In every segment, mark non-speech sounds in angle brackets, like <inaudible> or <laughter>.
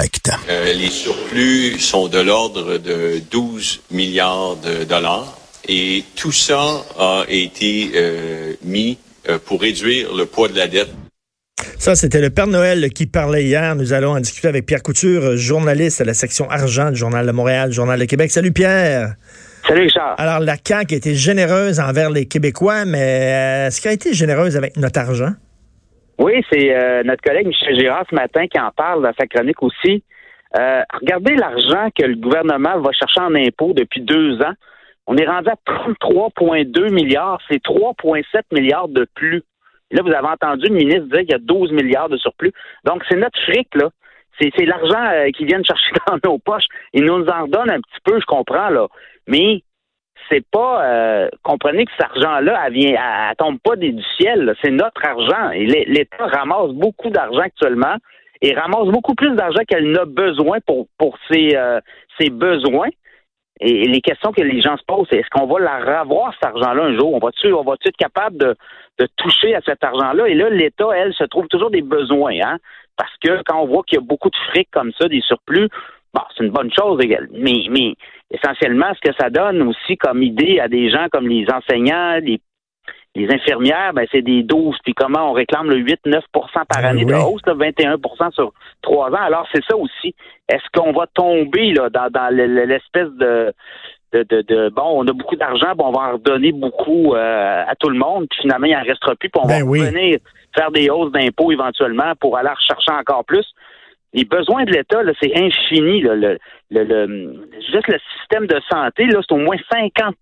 correct. Euh, les surplus sont de l'ordre de 12 milliards de dollars et tout ça a été euh, mis euh, pour réduire le poids de la dette. Ça, c'était le Père Noël qui parlait hier. Nous allons en discuter avec Pierre Couture, journaliste à la section argent du Journal de Montréal, Journal de Québec. Salut Pierre. Salut Richard. Alors, la CAQ a été généreuse envers les Québécois, mais est-ce qu'elle a été généreuse avec notre argent? Oui, c'est euh, notre collègue Michel Girard ce matin qui en parle dans sa chronique aussi. Euh, regardez l'argent que le gouvernement va chercher en impôts depuis deux ans. On est rendu à 33,2 milliards. C'est 3,7 milliards de plus. là, vous avez entendu le ministre dire qu'il y a 12 milliards de surplus. Donc, c'est notre fric, là. C'est l'argent euh, qu'ils viennent chercher <laughs> dans nos poches. Ils nous en donnent un petit peu, je comprends, là. Mais c'est pas euh, comprenez que cet argent-là, elle vient, elle, tombe pas du ciel. C'est notre argent. Et l'État ramasse beaucoup d'argent actuellement et ramasse beaucoup plus d'argent qu'elle n'a besoin pour pour ses euh, ses besoins. Et, les questions que les gens se posent, c'est est-ce qu'on va la revoir cet argent-là un jour? On va-tu va être capable de, de toucher à cet argent-là? Et là, l'État, elle, se trouve toujours des besoins, hein Parce que quand on voit qu'il y a beaucoup de fric comme ça, des surplus, bon, c'est une bonne chose, mais mais essentiellement, ce que ça donne aussi comme idée à des gens comme les enseignants, les, les infirmières, ben, c'est des 12, puis comment on réclame le 8-9% par ben année de hausse, là, 21% sur trois ans. Alors, c'est ça aussi. Est-ce qu'on va tomber là, dans, dans l'espèce de, de, de, bon, on a beaucoup d'argent, bon, on va en redonner beaucoup euh, à tout le monde, puis finalement, il n'en restera plus, puis on ben va venir faire des hausses d'impôts éventuellement pour aller rechercher encore plus les besoins de l'État, c'est infini. Là, le, le, juste le système de santé, là, c'est au moins 50%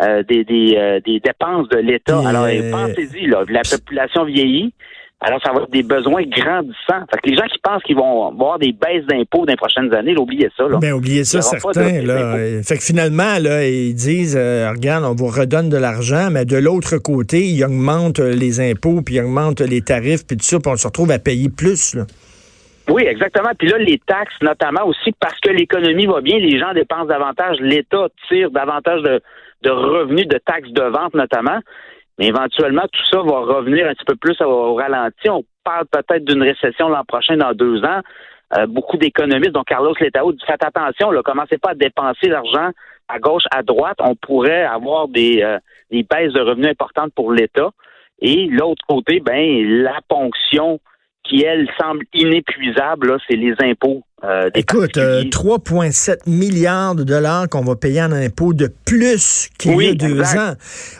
euh, des, des, euh, des dépenses de l'État. Alors, euh, pensez-y, là, la population vieillit. Alors, ça va être des besoins grandissants. Fait que les gens qui pensent qu'ils vont avoir des baisses d'impôts dans les prochaines années, oubliez ça. Là. Ben, oubliez ça, certains. Là. Fait que finalement, là, ils disent, regarde, on vous redonne de l'argent, mais de l'autre côté, ils augmentent les impôts, puis ils augmentent les tarifs, puis tout ça, puis on se retrouve à payer plus. Là. Oui, exactement. Puis là, les taxes, notamment aussi parce que l'économie va bien, les gens dépensent davantage, l'État tire davantage de, revenus de taxes de vente, notamment. Mais éventuellement, tout ça va revenir un petit peu plus au, ralenti. On parle peut-être d'une récession l'an prochain, dans deux ans. Euh, beaucoup d'économistes, dont Carlos Letao, dit faites attention, là, commencez pas à dépenser l'argent à gauche, à droite. On pourrait avoir des, euh, des baisses de revenus importantes pour l'État. Et l'autre côté, ben, la ponction qui, elle, semble inépuisable, c'est les impôts. Euh, Écoute, 3,7 euh, milliards de dollars qu'on va payer en impôts de plus qu'il y a deux ans.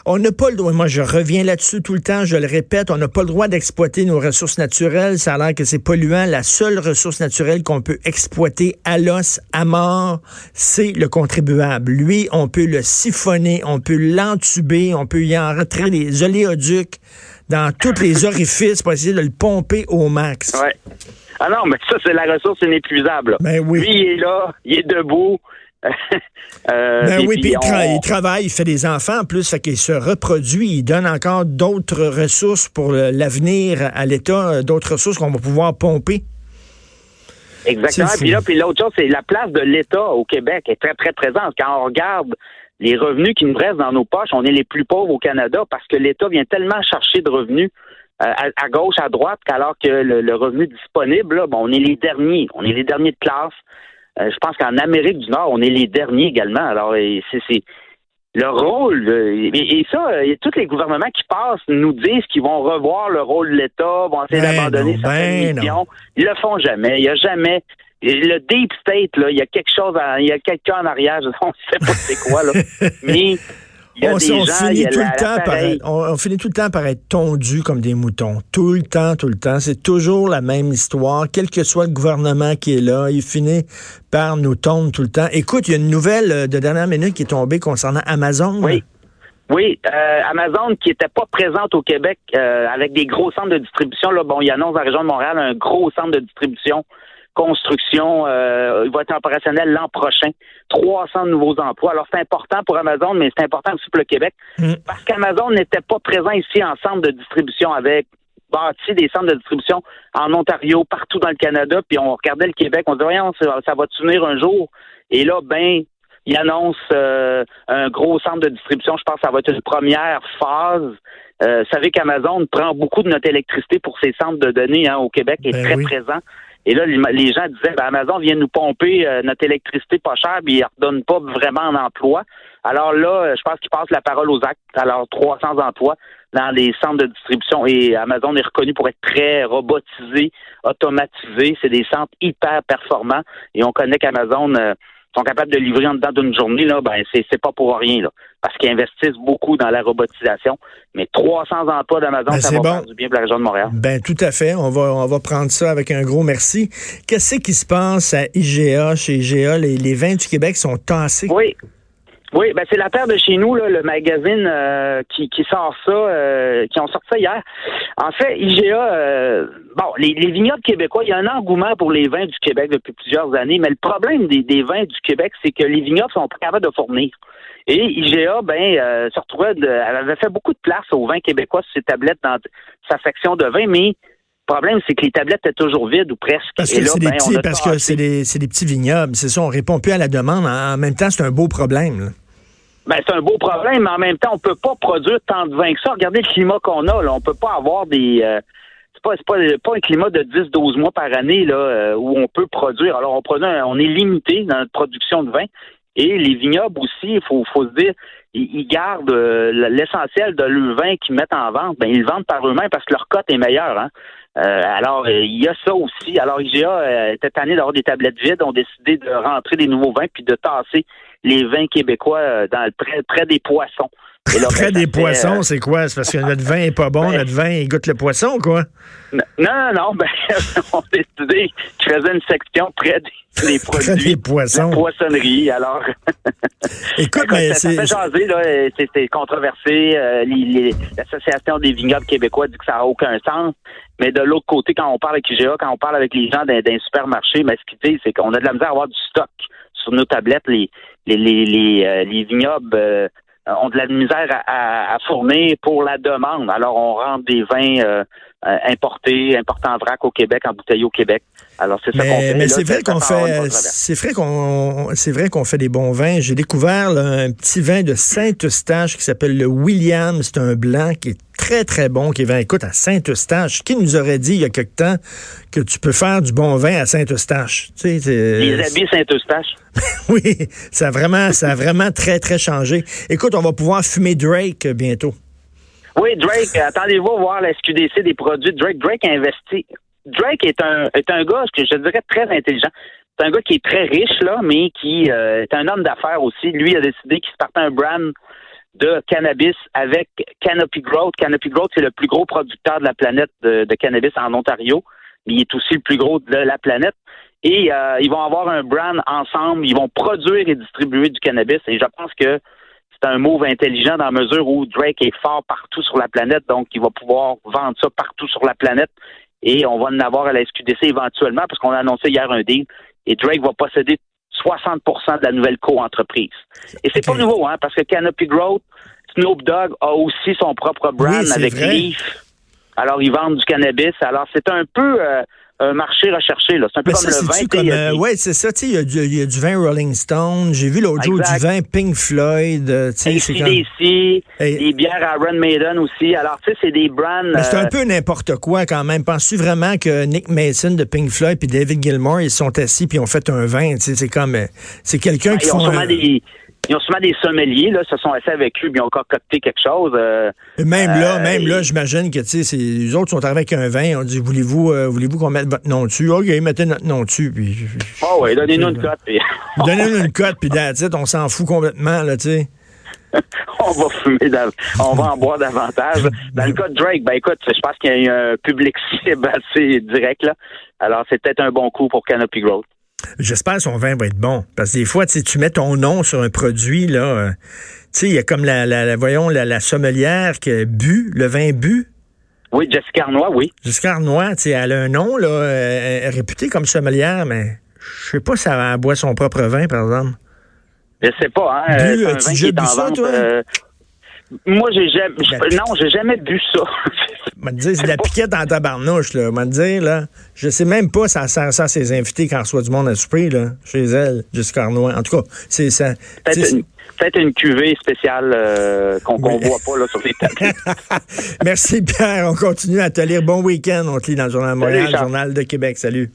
On n'a pas le droit, moi je reviens là-dessus tout le temps, je le répète, on n'a pas le droit d'exploiter nos ressources naturelles. Ça a l'air que c'est polluant. La seule ressource naturelle qu'on peut exploiter à l'os, à mort, c'est le contribuable. Lui, on peut le siphonner, on peut l'entuber, on peut y en retirer des oléoducs dans tous les orifices pour essayer de le pomper au max. Ouais. Ah non, mais ça, c'est la ressource inépuisable. Ben oui. Lui, il est là, il est debout. <laughs> euh, ben oui, puis il, travaille, il fait des enfants en plus, fait qu'il se reproduit, il donne encore d'autres ressources pour l'avenir à l'État, d'autres ressources qu'on va pouvoir pomper. Exactement. Puis là, puis l'autre chose, c'est la place de l'État au Québec est très, très présente. Quand on regarde les revenus qui nous restent dans nos poches, on est les plus pauvres au Canada parce que l'État vient tellement chercher de revenus euh, à, gauche, à droite, qu'alors que le, revenu disponible, bon, on est les derniers. On est les derniers de classe. Euh, je pense qu'en Amérique du Nord, on est les derniers également. Alors, c'est le rôle, et, ça, y a tous les gouvernements qui passent nous disent qu'ils vont revoir le rôle de l'État, vont essayer ben d'abandonner certaines ben missions. Ils le font jamais. Il n'y a jamais le deep state, là, il y a quelque chose, il y a quelqu'un en arrière, <laughs> on ne sait pas c'est quoi, là. Mais on, gens, finit tout le temps par on, finit tout le temps par être tondu comme des moutons. Tout le temps, tout le temps. C'est toujours la même histoire. Quel que soit le gouvernement qui est là, il finit par nous tondre tout le temps. Écoute, il y a une nouvelle euh, de dernière minute qui est tombée concernant Amazon. Oui. Oui, euh, Amazon qui était pas présente au Québec euh, avec des gros centres de distribution. Là, bon, il annonce dans la région de Montréal un gros centre de distribution construction. Euh, il va être opérationnel l'an prochain. 300 nouveaux emplois. Alors, c'est important pour Amazon, mais c'est important aussi pour le Québec. Mm. Parce qu'Amazon n'était pas présent ici en centre de distribution avec bâti des centres de distribution en Ontario, partout dans le Canada, puis on regardait le Québec, on se disait, voyons, ça, va tenir un jour? Et là, ben, il annonce euh, un gros centre de distribution. Je pense que ça va être une première phase. Euh, vous savez qu'Amazon prend beaucoup de notre électricité pour ses centres de données hein, au Québec et est ben très présent. Et là, les gens disaient, ben, Amazon vient nous pomper euh, notre électricité pas chère, puis ils ne redonnent pas vraiment en emploi. Alors là, je pense qu'ils passent la parole aux actes. Alors, 300 emplois dans les centres de distribution. Et Amazon est reconnu pour être très robotisé, automatisé. C'est des centres hyper performants. Et on connaît qu'Amazon euh, sont capables de livrer en dedans d'une journée. Là, ben c'est, c'est pas pour rien. Là, parce qu'ils investissent beaucoup dans la robotisation. Mais 300 emplois d'Amazon, ben, ça va faire du bien pour la région de Montréal. Ben tout à fait. On va, on va prendre ça avec un gros merci. Qu'est-ce qui se passe à IGA, chez IGA? Les, les vins du Québec sont tassés. Oui. Oui, ben c'est la terre de chez nous, là, le magazine euh, qui, qui sort ça, euh, qui ont sorti ça hier. En fait, IGA, euh, bon, les, les, vignobles québécois, il y a un engouement pour les vins du Québec depuis plusieurs années, mais le problème des, des vins du Québec, c'est que les vignobles sont pas capables de fournir. Et IGA, ben, se retrouvait, elle avait fait beaucoup de place aux vins québécois sur ses tablettes dans sa section de vins, mais le problème, c'est que les tablettes étaient toujours vides ou presque. Parce que c'est des, ben, petits, des, vignobles. C'est ça, on répond plus à la demande. En même temps, c'est un beau problème. Ben, c'est un beau problème, mais en même temps, on peut pas produire tant de vin que ça. Regardez le climat qu'on a. Là. On peut pas avoir des. Euh, c'est pas, pas, pas, un climat de 10-12 mois par année là, euh, où on peut produire. Alors, on produit, on est limité dans notre production de vin. Et les vignobles aussi, il faut, faut se dire, ils, gardent euh, l'essentiel de leur vin qu'ils mettent en vente. Ben, ils le vendent par eux-mêmes parce que leur cote est meilleure. Hein? Euh, alors, euh, il y a ça aussi. Alors, IGA euh, était tanné d'avoir des tablettes vides, ont décidé de rentrer des nouveaux vins puis de tasser les vins québécois dans près, près des poissons. près des poissons, c'est quoi? C'est parce que notre vin est pas bon, <laughs> ben notre vin, il goûte le poisson, quoi? Non, non. <laughs> Ben, on a décidé qu'ils faisaient une section <laughs> près des produits des poissons. Poissonnerie. Alors, écoute, mais ça, fait jaser là, c'est controversé. Euh, L'association des vignobles québécois dit que ça n'a aucun sens. Mais de l'autre côté, quand on parle avec IGA, quand on parle avec les gens d'un supermarché, mais ce qu'ils disent, c'est qu'on a de la misère à avoir du stock sur nos tablettes. Les les les, les, euh, vignobles euh, ont de la misère à, à, fournir pour la demande. Alors, on rentre des vins importés, importés en vrac au Québec, en bouteille au Québec. Alors c'est ça qu'on fait. Mais c'est vrai qu'on fait, c'est vrai qu'on, c'est vrai qu'on fait des bons vins. J'ai découvert un petit vin de Saint-Eustache qui s'appelle le William. C'est un blanc qui est très très bon, qui va écoute à Saint-Eustache. Qui nous aurait dit il y a quelque temps que tu peux faire du bon vin à Saint-Eustache? Tu sais, Les habits Saint-Eustache. <laughs> oui, ça a vraiment, ça a vraiment très très changé. Écoute, on va pouvoir fumer Drake bientôt. Oui, Drake, attendez-vous voir la SQDC des produits. Drake, Drake a investi Drake est un, est un gars je dirais très intelligent. C'est un gars qui est très riche, là, mais qui euh, est un homme d'affaires aussi. Lui a décidé qu'il se partait un brand de cannabis avec Canopy Growth. Canopy Growth, c'est le plus gros producteur de la planète de, cannabis en Ontario, mais il est aussi le plus gros de la planète. Et euh, ils vont avoir un brand ensemble, ils vont produire et distribuer du cannabis. Et je pense que c'est un move intelligent dans la mesure où Drake est fort partout sur la planète, donc il va pouvoir vendre ça partout sur la planète et on va en avoir à la SQDC éventuellement parce qu'on a annoncé hier un deal et Drake va posséder 60% de la nouvelle co-entreprise. Et c'est pas nouveau, hein, parce que Canopy Growth, Snoop Dogg a aussi son propre brand avec Leaf. Alors, ils vendent du cannabis. Alors, c'est un peu... Euh, un marché recherché. C'est un peu comme le vin. Comme, euh, oui, c'est ça. Il y, a du, y a du vin Rolling Stone. J'ai vu l'autre jour du vin Pink Floyd. Euh, c'est comme... des bières Iron Maiden aussi. Alors, tu sais, c'est des brands... C'est un euh, peu n'importe quoi quand même. Penses-tu vraiment que Nick Mason de Pink Floyd puis David Gilmour, ils sont assis puis ont fait un vin? C'est comme... C'est quelqu'un qui font... Ils ont souvent des sommeliers, là, se sont assis avec eux, puis ils ont concocté quelque chose. Euh, même là, euh, même là, j'imagine que, tu sais, les autres sont arrivés avec un vin, on dit, voulez-vous, euh, voulez-vous qu'on mette votre nom dessus? OK, mettez notre nom dessus, puis... Oh oui, <laughs> donnez-nous une cote, puis... donnez-nous une cote, puis on s'en fout complètement, là, tu sais. <laughs> on va fumer, on va en boire davantage. Dans le cas de Drake, ben écoute, je pense qu'il y a un public <laughs> cible assez direct, là. Alors, c'est peut-être un bon coup pour Canopy Growth. J'espère que son vin va être bon. Parce que des fois, tu mets ton nom sur un produit, là. Euh, tu sais, il y a comme la, la, voyons, la, sommelière qui a bu, le vin bu. Oui, Jessica Arnois, oui. Jessica Arnois, tu sais, elle a un nom, là, euh, réputée comme sommelière, mais je sais pas si elle boit son propre vin, par exemple. Je sais pas, hein. Bu, euh, bu ça, toi? Moi, j'ai jamais. non, j'ai jamais bu ça. <laughs> me dire, c'est de la piquette en tabarnouche, là. Me dire, là. Je sais même pas si ça sert ça à ses invités quand reçoit du monde à souper, là, chez elle, Jessica Arnois. En tout cas, c'est ça. Peut-être une, cuvée spéciale euh, qu'on ne voit pas là, sur les tables. <laughs> Merci, Pierre. On continue à te lire. Bon week-end. On te lit dans le Journal de Montréal, Journal de Québec. Salut.